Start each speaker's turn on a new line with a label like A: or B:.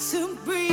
A: to breathe.